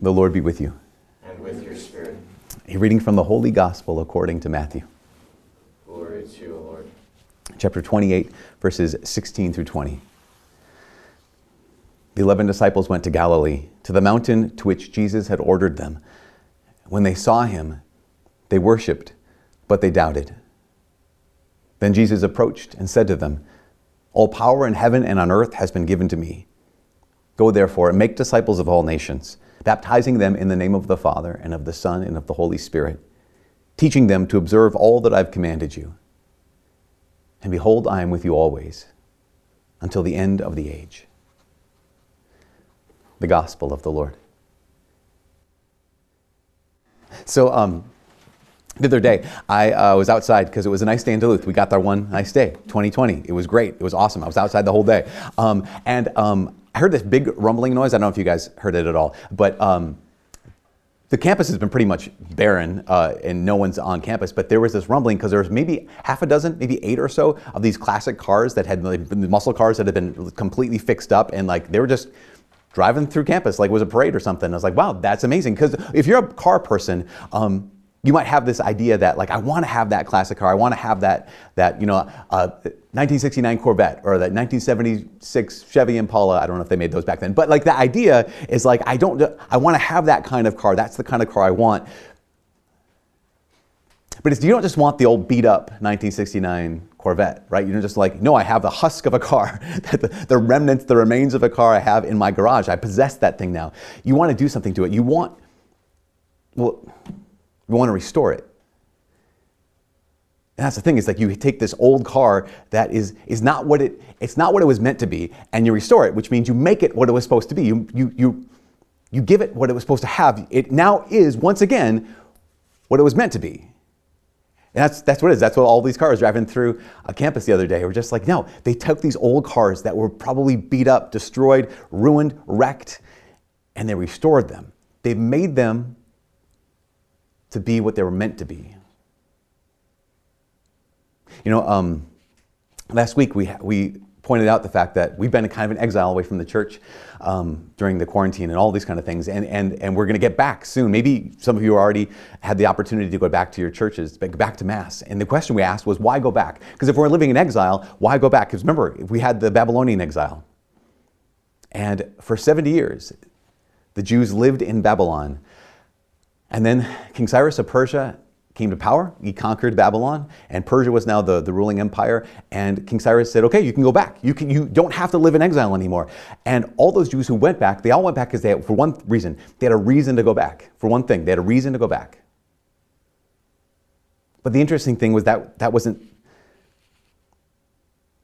The Lord be with you. And with your spirit. A reading from the Holy Gospel according to Matthew. Glory to you, O Lord. Chapter 28, verses 16 through 20. The eleven disciples went to Galilee, to the mountain to which Jesus had ordered them. When they saw him, they worshipped, but they doubted. Then Jesus approached and said to them, All power in heaven and on earth has been given to me. Go therefore and make disciples of all nations, baptizing them in the name of the Father and of the Son and of the Holy Spirit, teaching them to observe all that I've commanded you. And behold, I am with you always, until the end of the age. The Gospel of the Lord. So, um, the other day, I uh, was outside because it was a nice day in Duluth. We got there one nice day, 2020. It was great. It was awesome. I was outside the whole day. Um, and um, I heard this big rumbling noise. I don't know if you guys heard it at all, but um, the campus has been pretty much barren uh, and no one's on campus. But there was this rumbling because there was maybe half a dozen, maybe eight or so of these classic cars that had like, muscle cars that had been completely fixed up and like they were just driving through campus like it was a parade or something. I was like, wow, that's amazing. Because if you're a car person, um, you might have this idea that like I want to have that classic car. I want to have that that you know uh, 1969 Corvette or that 1976 Chevy Impala. I don't know if they made those back then, but like the idea is like I don't I want to have that kind of car. That's the kind of car I want. But you don't just want the old beat up 1969 Corvette, right? You're just like, no, I have the husk of a car, the, the remnants, the remains of a car I have in my garage. I possess that thing now. You want to do something to it. You want, well, you want to restore it. And that's the thing, is like you take this old car that is, is not what it, it's not what it was meant to be, and you restore it, which means you make it what it was supposed to be. You, you, you, you give it what it was supposed to have. It now is, once again, what it was meant to be. And that's, that's what it is. That's what all these cars driving through a campus the other day were just like, no, they took these old cars that were probably beat up, destroyed, ruined, wrecked, and they restored them. They've made them to be what they were meant to be. You know, um, last week we, we pointed out the fact that we've been kind of in exile away from the church um, during the quarantine and all these kind of things, and, and, and we're going to get back soon. Maybe some of you already had the opportunity to go back to your churches, back to Mass. And the question we asked was, why go back? Because if we're living in exile, why go back? Because remember, if we had the Babylonian exile. And for 70 years, the Jews lived in Babylon. And then King Cyrus of Persia came to power. He conquered Babylon, and Persia was now the, the ruling empire. And King Cyrus said, okay, you can go back. You, can, you don't have to live in exile anymore. And all those Jews who went back, they all went back because they had, for one reason, they had a reason to go back. For one thing, they had a reason to go back. But the interesting thing was that that wasn't,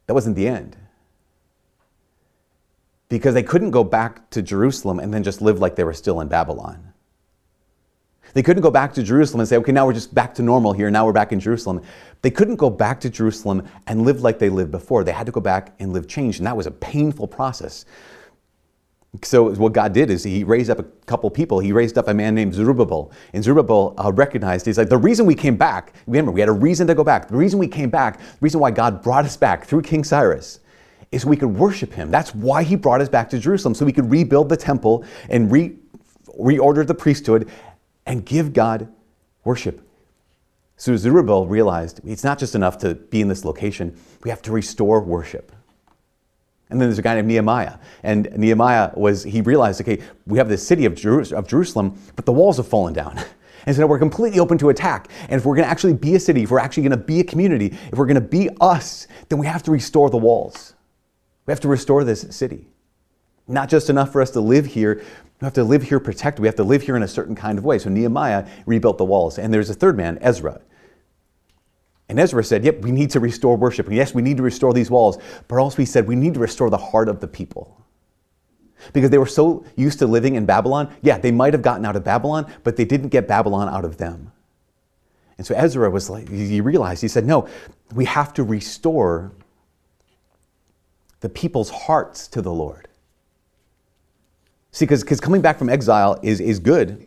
that wasn't the end. Because they couldn't go back to Jerusalem and then just live like they were still in Babylon. They couldn't go back to Jerusalem and say, okay, now we're just back to normal here. Now we're back in Jerusalem. They couldn't go back to Jerusalem and live like they lived before. They had to go back and live changed. And that was a painful process. So what God did is he raised up a couple people. He raised up a man named Zerubbabel. And Zerubbabel uh, recognized, he's like, the reason we came back, remember, we had a reason to go back. The reason we came back, the reason why God brought us back through King Cyrus is we could worship him. That's why he brought us back to Jerusalem, so we could rebuild the temple and re- reorder the priesthood and give God worship. So Zerubbabel realized it's not just enough to be in this location, we have to restore worship. And then there's a guy named Nehemiah. And Nehemiah was, he realized, okay, we have this city of, of Jerusalem, but the walls have fallen down. And so we're completely open to attack. And if we're going to actually be a city, if we're actually going to be a community, if we're going to be us, then we have to restore the walls. We have to restore this city. Not just enough for us to live here, we have to live here protected. We have to live here in a certain kind of way. So Nehemiah rebuilt the walls. And there's a third man, Ezra. And Ezra said, Yep, we need to restore worship. And yes, we need to restore these walls. But also, he said, we need to restore the heart of the people. Because they were so used to living in Babylon. Yeah, they might have gotten out of Babylon, but they didn't get Babylon out of them. And so Ezra was like, he realized, he said, No, we have to restore the people's hearts to the Lord. See, because coming back from exile is, is good.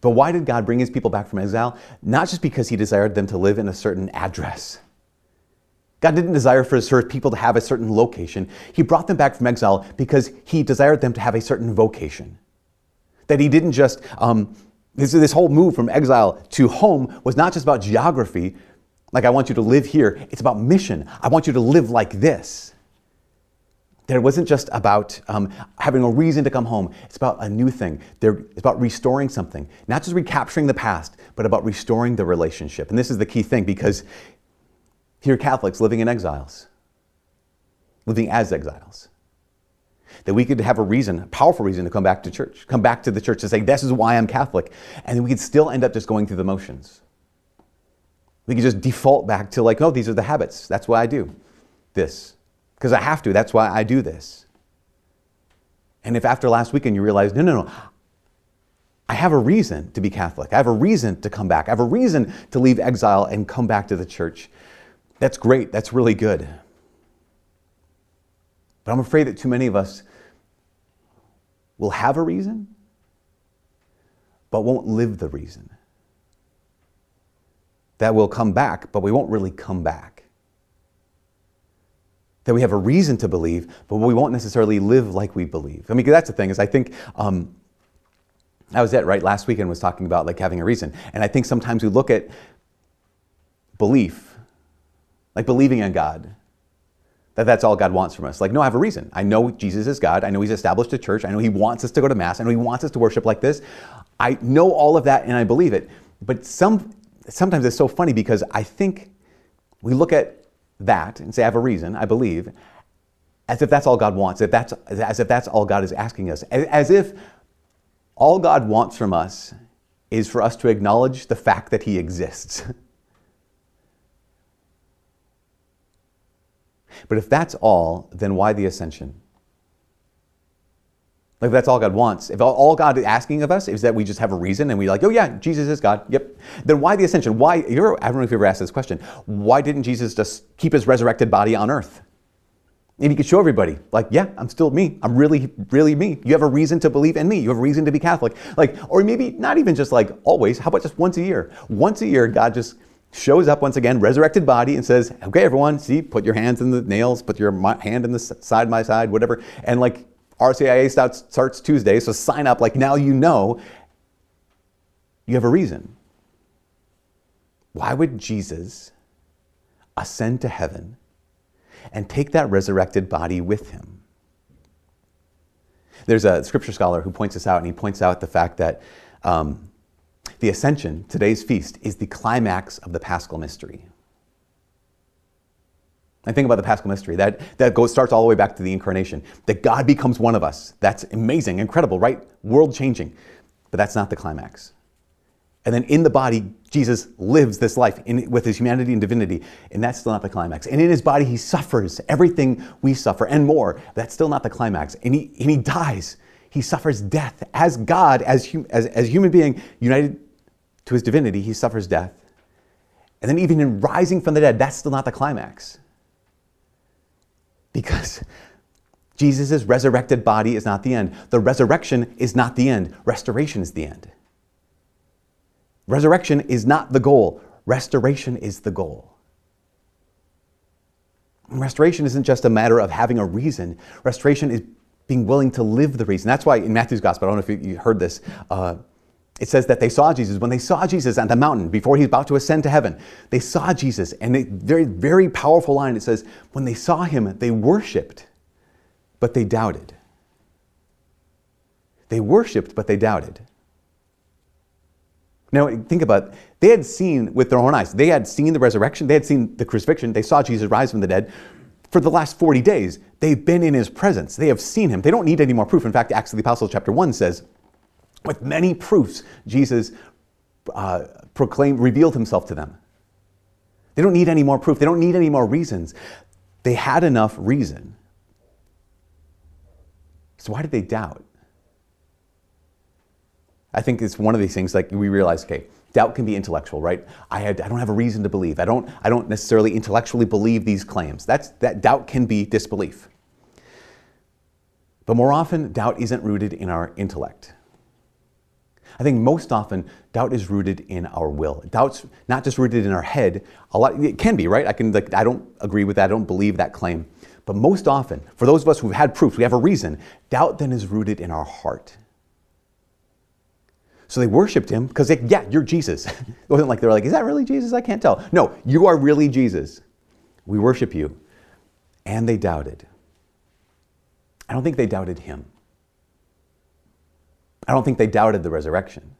But why did God bring his people back from exile? Not just because he desired them to live in a certain address. God didn't desire for his people to have a certain location. He brought them back from exile because he desired them to have a certain vocation. That he didn't just, um, this, this whole move from exile to home was not just about geography, like I want you to live here. It's about mission. I want you to live like this. That it wasn't just about um, having a reason to come home. It's about a new thing. There, it's about restoring something. Not just recapturing the past, but about restoring the relationship. And this is the key thing because here Catholics living in exiles, living as exiles. That we could have a reason, a powerful reason to come back to church, come back to the church to say, this is why I'm Catholic. And we could still end up just going through the motions. We could just default back to like, oh, these are the habits. That's why I do this. Because I have to. That's why I do this. And if after last weekend you realize, no, no, no, I have a reason to be Catholic. I have a reason to come back. I have a reason to leave exile and come back to the church. That's great. That's really good. But I'm afraid that too many of us will have a reason, but won't live the reason that will come back, but we won't really come back. That we have a reason to believe, but we won't necessarily live like we believe. I mean, that's the thing is I think um, that was it, right? Last weekend was talking about like having a reason, and I think sometimes we look at belief, like believing in God, that that's all God wants from us. Like, no, I have a reason. I know Jesus is God. I know He's established a church. I know He wants us to go to Mass. I know He wants us to worship like this. I know all of that and I believe it. But some sometimes it's so funny because I think we look at that and say, I have a reason, I believe, as if that's all God wants, if that's, as if that's all God is asking us, as if all God wants from us is for us to acknowledge the fact that He exists. but if that's all, then why the ascension? Like that's all God wants. If all God is asking of us is that we just have a reason and we like, oh yeah, Jesus is God. Yep. Then why the ascension? Why? I don't know if you ever asked this question. Why didn't Jesus just keep his resurrected body on earth? And he could show everybody, like, yeah, I'm still me. I'm really, really me. You have a reason to believe in me. You have a reason to be Catholic. Like, or maybe not even just like always. How about just once a year? Once a year, God just shows up once again, resurrected body, and says, okay, everyone, see, put your hands in the nails, put your hand in the side by side, whatever, and like RCIA starts, Tuesday, so sign up. Like now you know you have a reason. Why would Jesus ascend to heaven and take that resurrected body with him? There's a scripture scholar who points this out, and he points out the fact that um, the ascension, today's feast, is the climax of the paschal mystery. And think about the Paschal mystery. That, that goes, starts all the way back to the incarnation. That God becomes one of us. That's amazing, incredible, right? World changing. But that's not the climax. And then in the body, Jesus lives this life in, with his humanity and divinity, and that's still not the climax. And in his body, he suffers everything we suffer and more. That's still not the climax. And he, and he dies. He suffers death. As God, as, as, as human being united to his divinity, he suffers death. And then even in rising from the dead, that's still not the climax. Because Jesus' resurrected body is not the end. The resurrection is not the end. Restoration is the end. Resurrection is not the goal. Restoration is the goal. restoration isn't just a matter of having a reason. Restoration is being willing to live the reason. That's why in Matthew's gospel, I don't know if you heard this, uh, it says that they saw Jesus. When they saw Jesus on the mountain before he's about to ascend to heaven, they saw Jesus. And a very, very powerful line it says, when they saw him, they worshiped, but they doubted. They worshiped, but they doubted. Now, think about it. They had seen with their own eyes, they had seen the resurrection, they had seen the crucifixion, they saw Jesus rise from the dead. For the last 40 days, they've been in his presence. They have seen him. They don't need any more proof. In fact, Acts of the Apostles, chapter 1 says, with many proofs, Jesus uh, proclaimed, revealed himself to them. They don't need any more proof. They don't need any more reasons. They had enough reason. So why did they doubt? I think it's one of these things like we realize, okay, doubt can be intellectual, right? I, had, I don't have a reason to believe. I don't, I don't necessarily intellectually believe these claims. That's, that doubt can be disbelief. But more often, doubt isn't rooted in our intellect. I think most often doubt is rooted in our will. Doubt's not just rooted in our head. A lot it can be, right? I can like I don't agree with that. I don't believe that claim. But most often, for those of us who've had proof, we have a reason, doubt then is rooted in our heart. So they worshiped him because, yeah, you're Jesus. it wasn't like they were like, is that really Jesus? I can't tell. No, you are really Jesus. We worship you. And they doubted. I don't think they doubted him. I don't think they doubted the resurrection.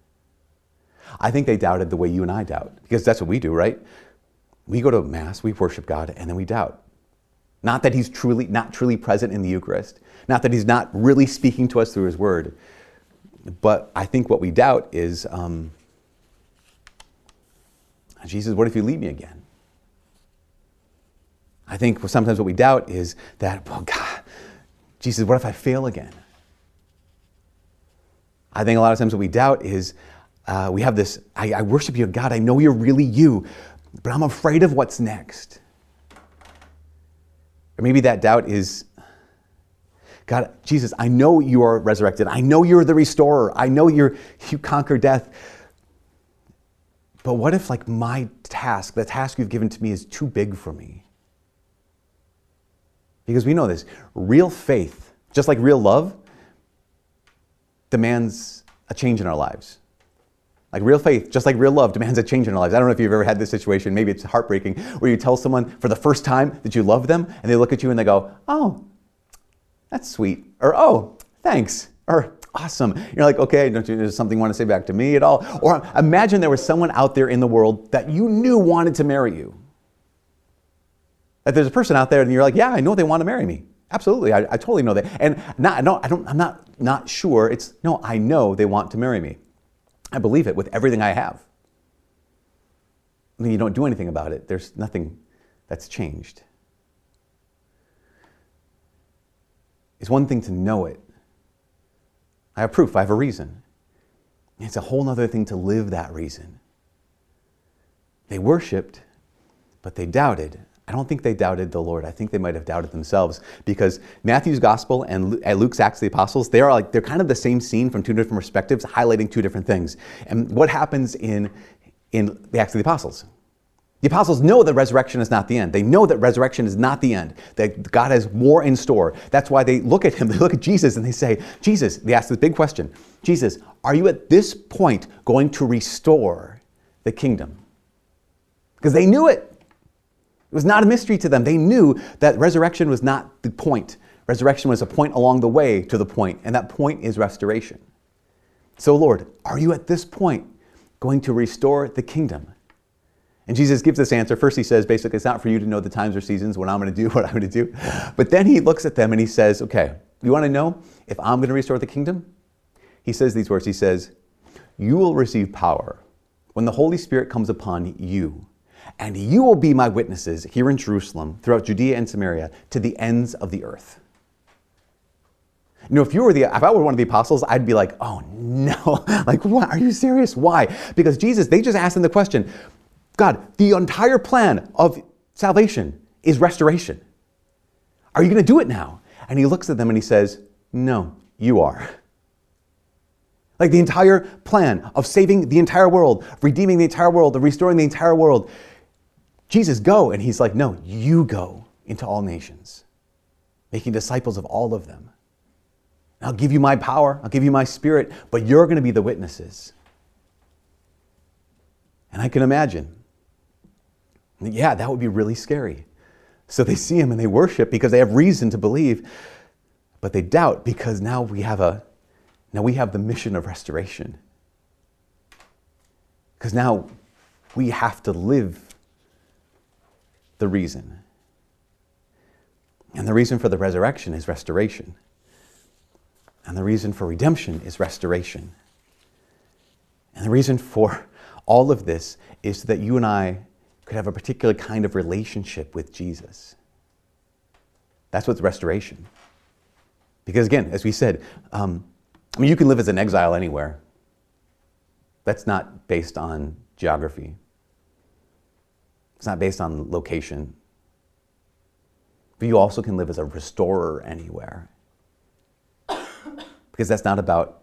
I think they doubted the way you and I doubt, because that's what we do, right? We go to Mass, we worship God, and then we doubt. Not that He's truly not truly present in the Eucharist, not that He's not really speaking to us through His Word, but I think what we doubt is, um, Jesus, what if you leave me again? I think sometimes what we doubt is that, well, God, Jesus, what if I fail again? I think a lot of times what we doubt is uh, we have this I, I worship you, God, I know you're really you, but I'm afraid of what's next. Or maybe that doubt is God, Jesus, I know you are resurrected. I know you're the restorer. I know you're, you conquer death. But what if, like, my task, the task you've given to me, is too big for me? Because we know this real faith, just like real love, demands a change in our lives. Like real faith, just like real love, demands a change in our lives. I don't know if you've ever had this situation, maybe it's heartbreaking, where you tell someone for the first time that you love them, and they look at you and they go, Oh, that's sweet. Or, Oh, thanks. Or, Awesome. You're like, okay, don't you, something you want to say back to me at all? Or imagine there was someone out there in the world that you knew wanted to marry you. That there's a person out there and you're like, yeah, I know they want to marry me. Absolutely, I, I totally know that. And not, no, I don't, I'm not, not sure. It's, no, I know they want to marry me. I believe it with everything I have. I mean, you don't do anything about it. There's nothing that's changed. It's one thing to know it. I have proof, I have a reason. It's a whole other thing to live that reason. They worshiped, but they doubted. I don't think they doubted the Lord. I think they might have doubted themselves because Matthew's gospel and Luke's Acts of the Apostles, they are like they're kind of the same scene from two different perspectives, highlighting two different things. And what happens in in the Acts of the Apostles? The apostles know that resurrection is not the end. They know that resurrection is not the end, that God has more in store. That's why they look at him, they look at Jesus, and they say, Jesus, they ask this big question Jesus, are you at this point going to restore the kingdom? Because they knew it. It was not a mystery to them. They knew that resurrection was not the point. Resurrection was a point along the way to the point, and that point is restoration. So, Lord, are you at this point going to restore the kingdom? And Jesus gives this answer. First, he says, basically, it's not for you to know the times or seasons, what I'm going to do, what I'm going to do. But then he looks at them and he says, okay, you want to know if I'm going to restore the kingdom? He says these words He says, You will receive power when the Holy Spirit comes upon you and you will be my witnesses here in Jerusalem, throughout Judea and Samaria, to the ends of the earth. You know, if you were the, if I were one of the apostles, I'd be like, oh no, like what? Are you serious? Why? Because Jesus, they just asked him the question, God, the entire plan of salvation is restoration. Are you going to do it now? And he looks at them and he says, no, you are. Like the entire plan of saving the entire world, redeeming the entire world, of restoring the entire world Jesus, go. And he's like, No, you go into all nations, making disciples of all of them. I'll give you my power, I'll give you my spirit, but you're going to be the witnesses. And I can imagine, yeah, that would be really scary. So they see him and they worship because they have reason to believe, but they doubt because now we have a now we have the mission of restoration. Because now we have to live the reason. And the reason for the resurrection is restoration. And the reason for redemption is restoration. And the reason for all of this is so that you and I could have a particular kind of relationship with Jesus. That's what's restoration. Because again, as we said, um, I mean, you can live as an exile anywhere. That's not based on geography. It's not based on location. But you also can live as a restorer anywhere. because that's not about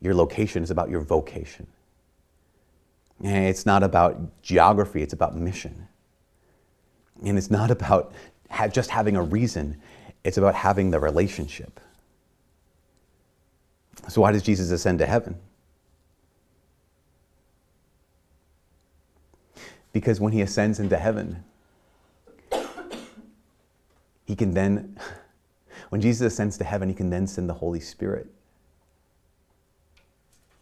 your location, it's about your vocation. It's not about geography, it's about mission. And it's not about just having a reason, it's about having the relationship. So, why does Jesus ascend to heaven? Because when he ascends into heaven, he can then, when Jesus ascends to heaven, he can then send the Holy Spirit.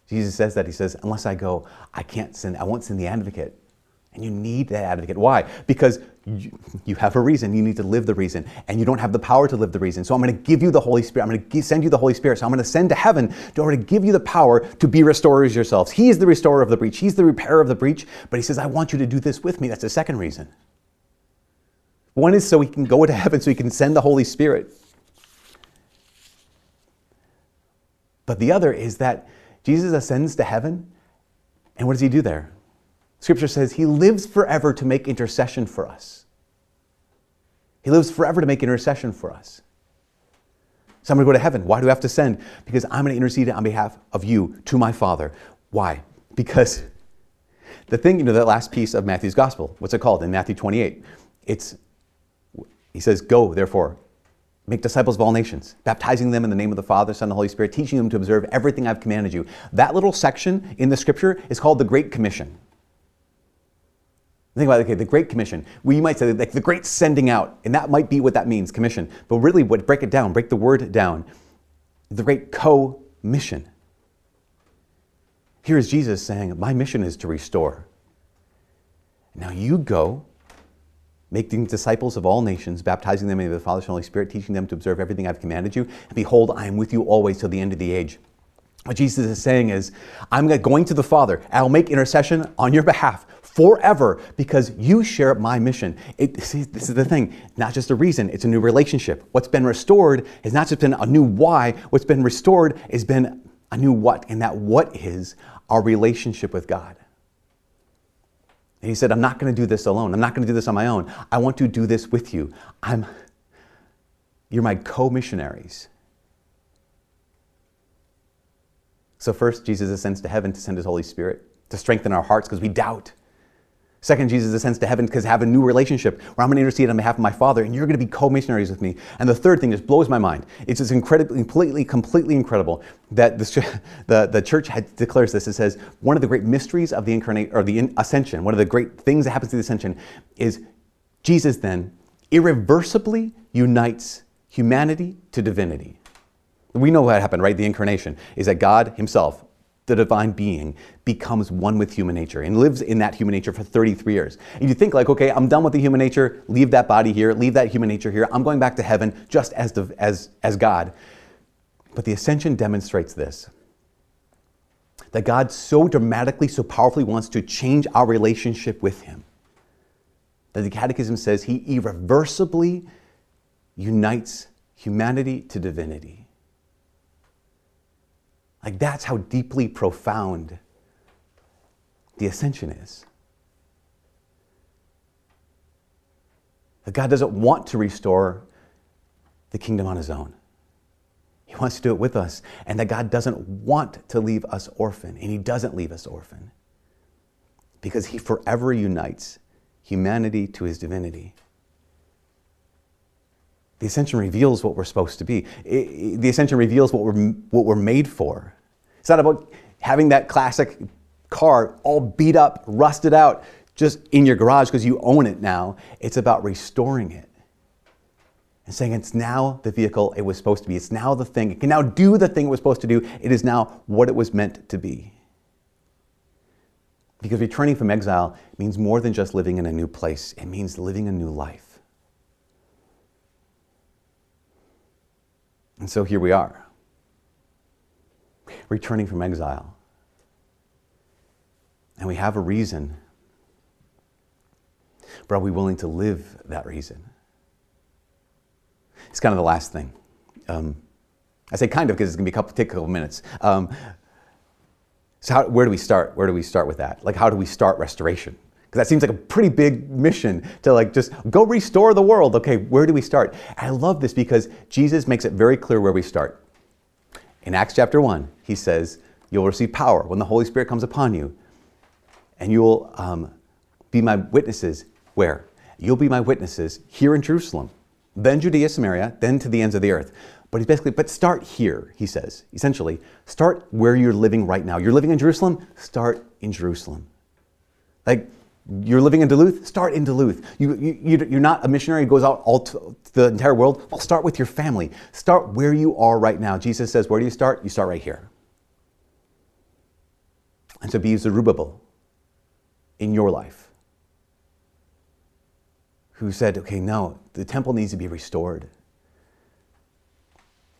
Jesus says that. He says, Unless I go, I can't send, I won't send the advocate. And you need that advocate. Why? Because you, you, have a reason. You need to live the reason. And you don't have the power to live the reason. So I'm going to give you the Holy Spirit. I'm going to send you the Holy Spirit. So I'm going to send to heaven in order to give you the power to be restorers yourselves. He is the restorer of the breach. He's the repairer of the breach. But he says, I want you to do this with me. That's the second reason. One is so he can go to heaven, so he can send the Holy Spirit. But the other is that Jesus ascends to heaven, and what does he do there? Scripture says he lives forever to make intercession for us. He lives forever to make intercession for us. So I'm going to go to heaven. Why do I have to send? Because I'm going to intercede on behalf of you to my Father. Why? Because the thing, you know, that last piece of Matthew's gospel, what's it called in Matthew 28? It's, he says, Go, therefore, Make disciples of all nations, baptizing them in the name of the Father, Son, and Holy Spirit, teaching them to observe everything I've commanded you. That little section in the scripture is called the Great Commission. Think about okay, the Great Commission. We might say like the Great Sending Out, and that might be what that means, commission. But really, what break it down, break the word down, the Great Co-mission. Here is Jesus saying, My mission is to restore. Now you go making disciples of all nations, baptizing them in the Father, Son, and Holy Spirit, teaching them to observe everything I've commanded you. And behold, I am with you always till the end of the age. What Jesus is saying is, I'm going to the Father. I'll make intercession on your behalf forever because you share my mission. It, see, this is the thing, not just a reason, it's a new relationship. What's been restored has not just been a new why, what's been restored has been a new what, and that what is our relationship with God. And he said, I'm not going to do this alone. I'm not going to do this on my own. I want to do this with you. I'm, you're my co missionaries. So, first, Jesus ascends to heaven to send his Holy Spirit to strengthen our hearts because we doubt. Second, Jesus ascends to heaven because I have a new relationship where I'm going to intercede on behalf of my Father, and you're going to be co-missionaries with me. And the third thing just blows my mind. It's just incredibly, completely, completely incredible that this, the, the church declares this. It says one of the great mysteries of the incarnate or the ascension, one of the great things that happens to the ascension, is Jesus then irreversibly unites humanity to divinity. We know what happened, right? The incarnation is that God Himself the divine being becomes one with human nature and lives in that human nature for 33 years. And you think like, okay, I'm done with the human nature, leave that body here, leave that human nature here. I'm going back to heaven just as the, as as God. But the ascension demonstrates this. That God so dramatically, so powerfully wants to change our relationship with him. That the catechism says he irreversibly unites humanity to divinity. Like, that's how deeply profound the ascension is. That God doesn't want to restore the kingdom on his own. He wants to do it with us. And that God doesn't want to leave us orphan. And he doesn't leave us orphan. Because he forever unites humanity to his divinity. The ascension reveals what we're supposed to be. It, the ascension reveals what we're, what we're made for. It's not about having that classic car all beat up, rusted out, just in your garage because you own it now. It's about restoring it and saying it's now the vehicle it was supposed to be. It's now the thing. It can now do the thing it was supposed to do. It is now what it was meant to be. Because returning from exile means more than just living in a new place, it means living a new life. And so here we are, returning from exile. And we have a reason. But are we willing to live that reason? It's kind of the last thing. Um, I say kind of because it's going to be a couple, take a couple minutes. Um, so, how, where do we start? Where do we start with that? Like, how do we start restoration? That seems like a pretty big mission to like just go restore the world. Okay, where do we start? I love this because Jesus makes it very clear where we start. In Acts chapter 1, he says, You'll receive power when the Holy Spirit comes upon you, and you'll um, be my witnesses. Where? You'll be my witnesses here in Jerusalem, then Judea, Samaria, then to the ends of the earth. But he's basically, but start here, he says, essentially. Start where you're living right now. You're living in Jerusalem, start in Jerusalem. Like, You're living in Duluth? Start in Duluth. You, you, you're not a missionary who goes out all to the entire world? Well, start with your family. Start where you are right now. Jesus says, Where do you start? You start right here. And to be Zerubbabel in your life, who said, Okay, no, the temple needs to be restored.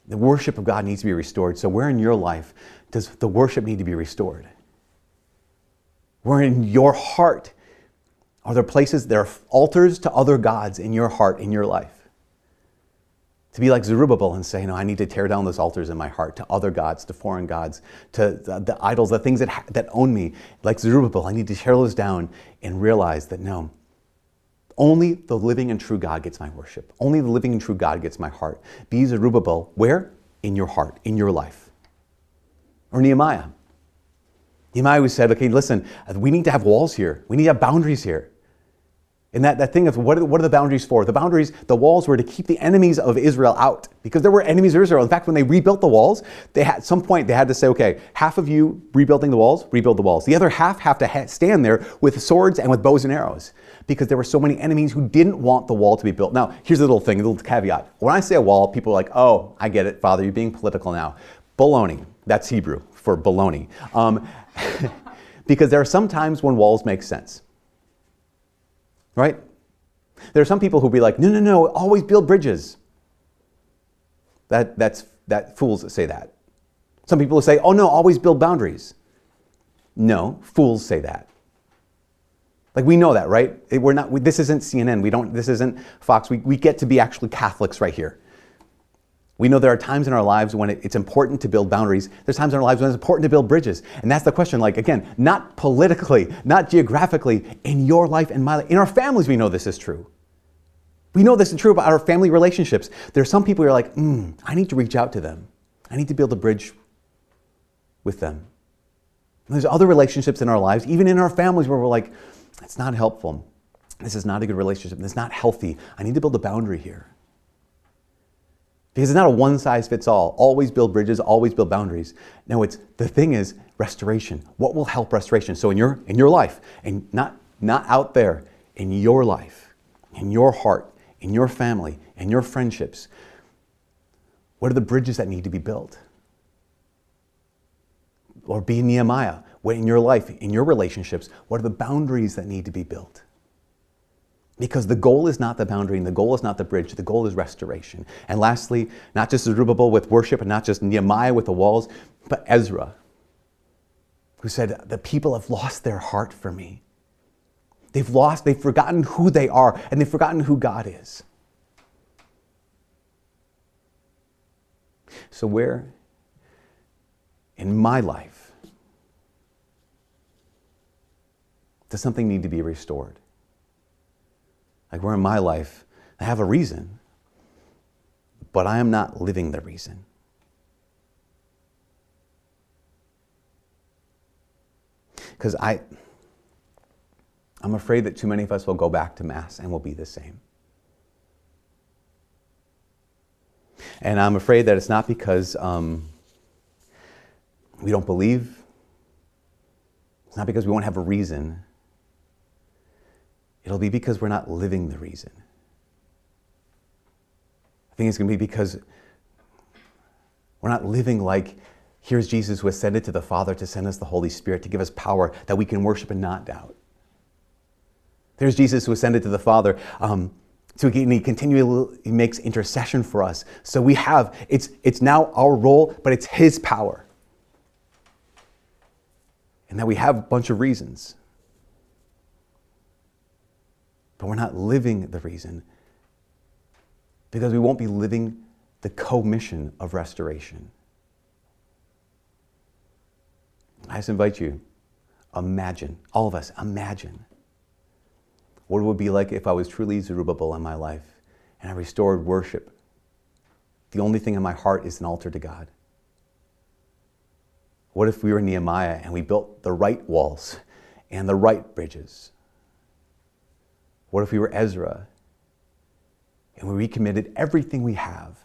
The worship of God needs to be restored. So, where in your life does the worship need to be restored? Where in your heart are there places, there are altars to other gods in your heart, in your life? To be like Zerubbabel and say, no, I need to tear down those altars in my heart to other gods, to foreign gods, to the, the idols, the things that, that own me. Like Zerubbabel, I need to tear those down and realize that no, only the living and true God gets my worship. Only the living and true God gets my heart. Be Zerubbabel, where? In your heart, in your life. Or Nehemiah. Nehemiah who said, okay, listen, we need to have walls here. We need to have boundaries here. And that, that thing of what are, what are the boundaries for? The boundaries, the walls were to keep the enemies of Israel out because there were enemies of Israel. In fact, when they rebuilt the walls, they had, at some point they had to say, okay, half of you rebuilding the walls, rebuild the walls. The other half have to ha- stand there with swords and with bows and arrows because there were so many enemies who didn't want the wall to be built. Now, here's a little thing, a little caveat. When I say a wall, people are like, oh, I get it, Father, you're being political now. Baloney, that's Hebrew for baloney. Um, because there are some times when walls make sense. Right? There are some people who'll be like, no, no, no, always build bridges. That, that's, that fools say that. Some people will say, oh no, always build boundaries. No, fools say that. Like we know that, right? We're not. We, this isn't CNN. We don't. This isn't Fox. We, we get to be actually Catholics right here. We know there are times in our lives when it's important to build boundaries. There's times in our lives when it's important to build bridges. And that's the question. Like, again, not politically, not geographically, in your life and my life. In our families, we know this is true. We know this is true about our family relationships. There are some people who are like, mm, I need to reach out to them. I need to build a bridge with them. And there's other relationships in our lives, even in our families, where we're like, it's not helpful. This is not a good relationship. This is not healthy. I need to build a boundary here. Because it's not a one size fits all. Always build bridges, always build boundaries. No, it's the thing is restoration. What will help restoration? So in your in your life, and not not out there, in your life, in your heart, in your family, in your friendships, what are the bridges that need to be built? Or be Nehemiah. What in your life, in your relationships, what are the boundaries that need to be built? Because the goal is not the boundary and the goal is not the bridge, the goal is restoration. And lastly, not just Zerubbabel with worship and not just Nehemiah with the walls, but Ezra, who said, The people have lost their heart for me. They've lost, they've forgotten who they are, and they've forgotten who God is. So, where in my life does something need to be restored? Like where in my life, I have a reason, but I am not living the reason. Because I, I'm afraid that too many of us will go back to Mass and will be the same. And I'm afraid that it's not because um, we don't believe, it's not because we won't have a reason, It'll be because we're not living the reason. I think it's going to be because we're not living like here's Jesus who ascended to the Father to send us the Holy Spirit to give us power that we can worship and not doubt. There's Jesus who ascended to the Father. Um, so he, continually makes intercession for us. So we have, it's, it's now our role, but it's his power. And that we have a bunch of reasons but we're not living the reason because we won't be living the commission of restoration. I just invite you, imagine, all of us, imagine what it would be like if I was truly Zerubbabel in my life and I restored worship. The only thing in my heart is an altar to God. What if we were Nehemiah and we built the right walls and the right bridges? What if we were Ezra and we recommitted everything we have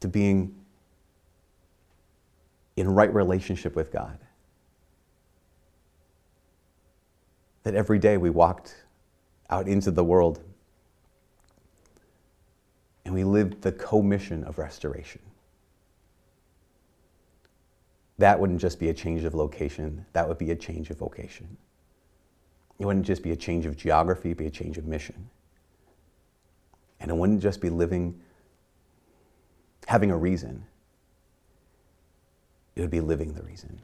to being in right relationship with God? that every day we walked out into the world and we lived the co-mission of restoration. That wouldn't just be a change of location, that would be a change of vocation. It wouldn't just be a change of geography, it'd be a change of mission. And it wouldn't just be living, having a reason, it would be living the reason.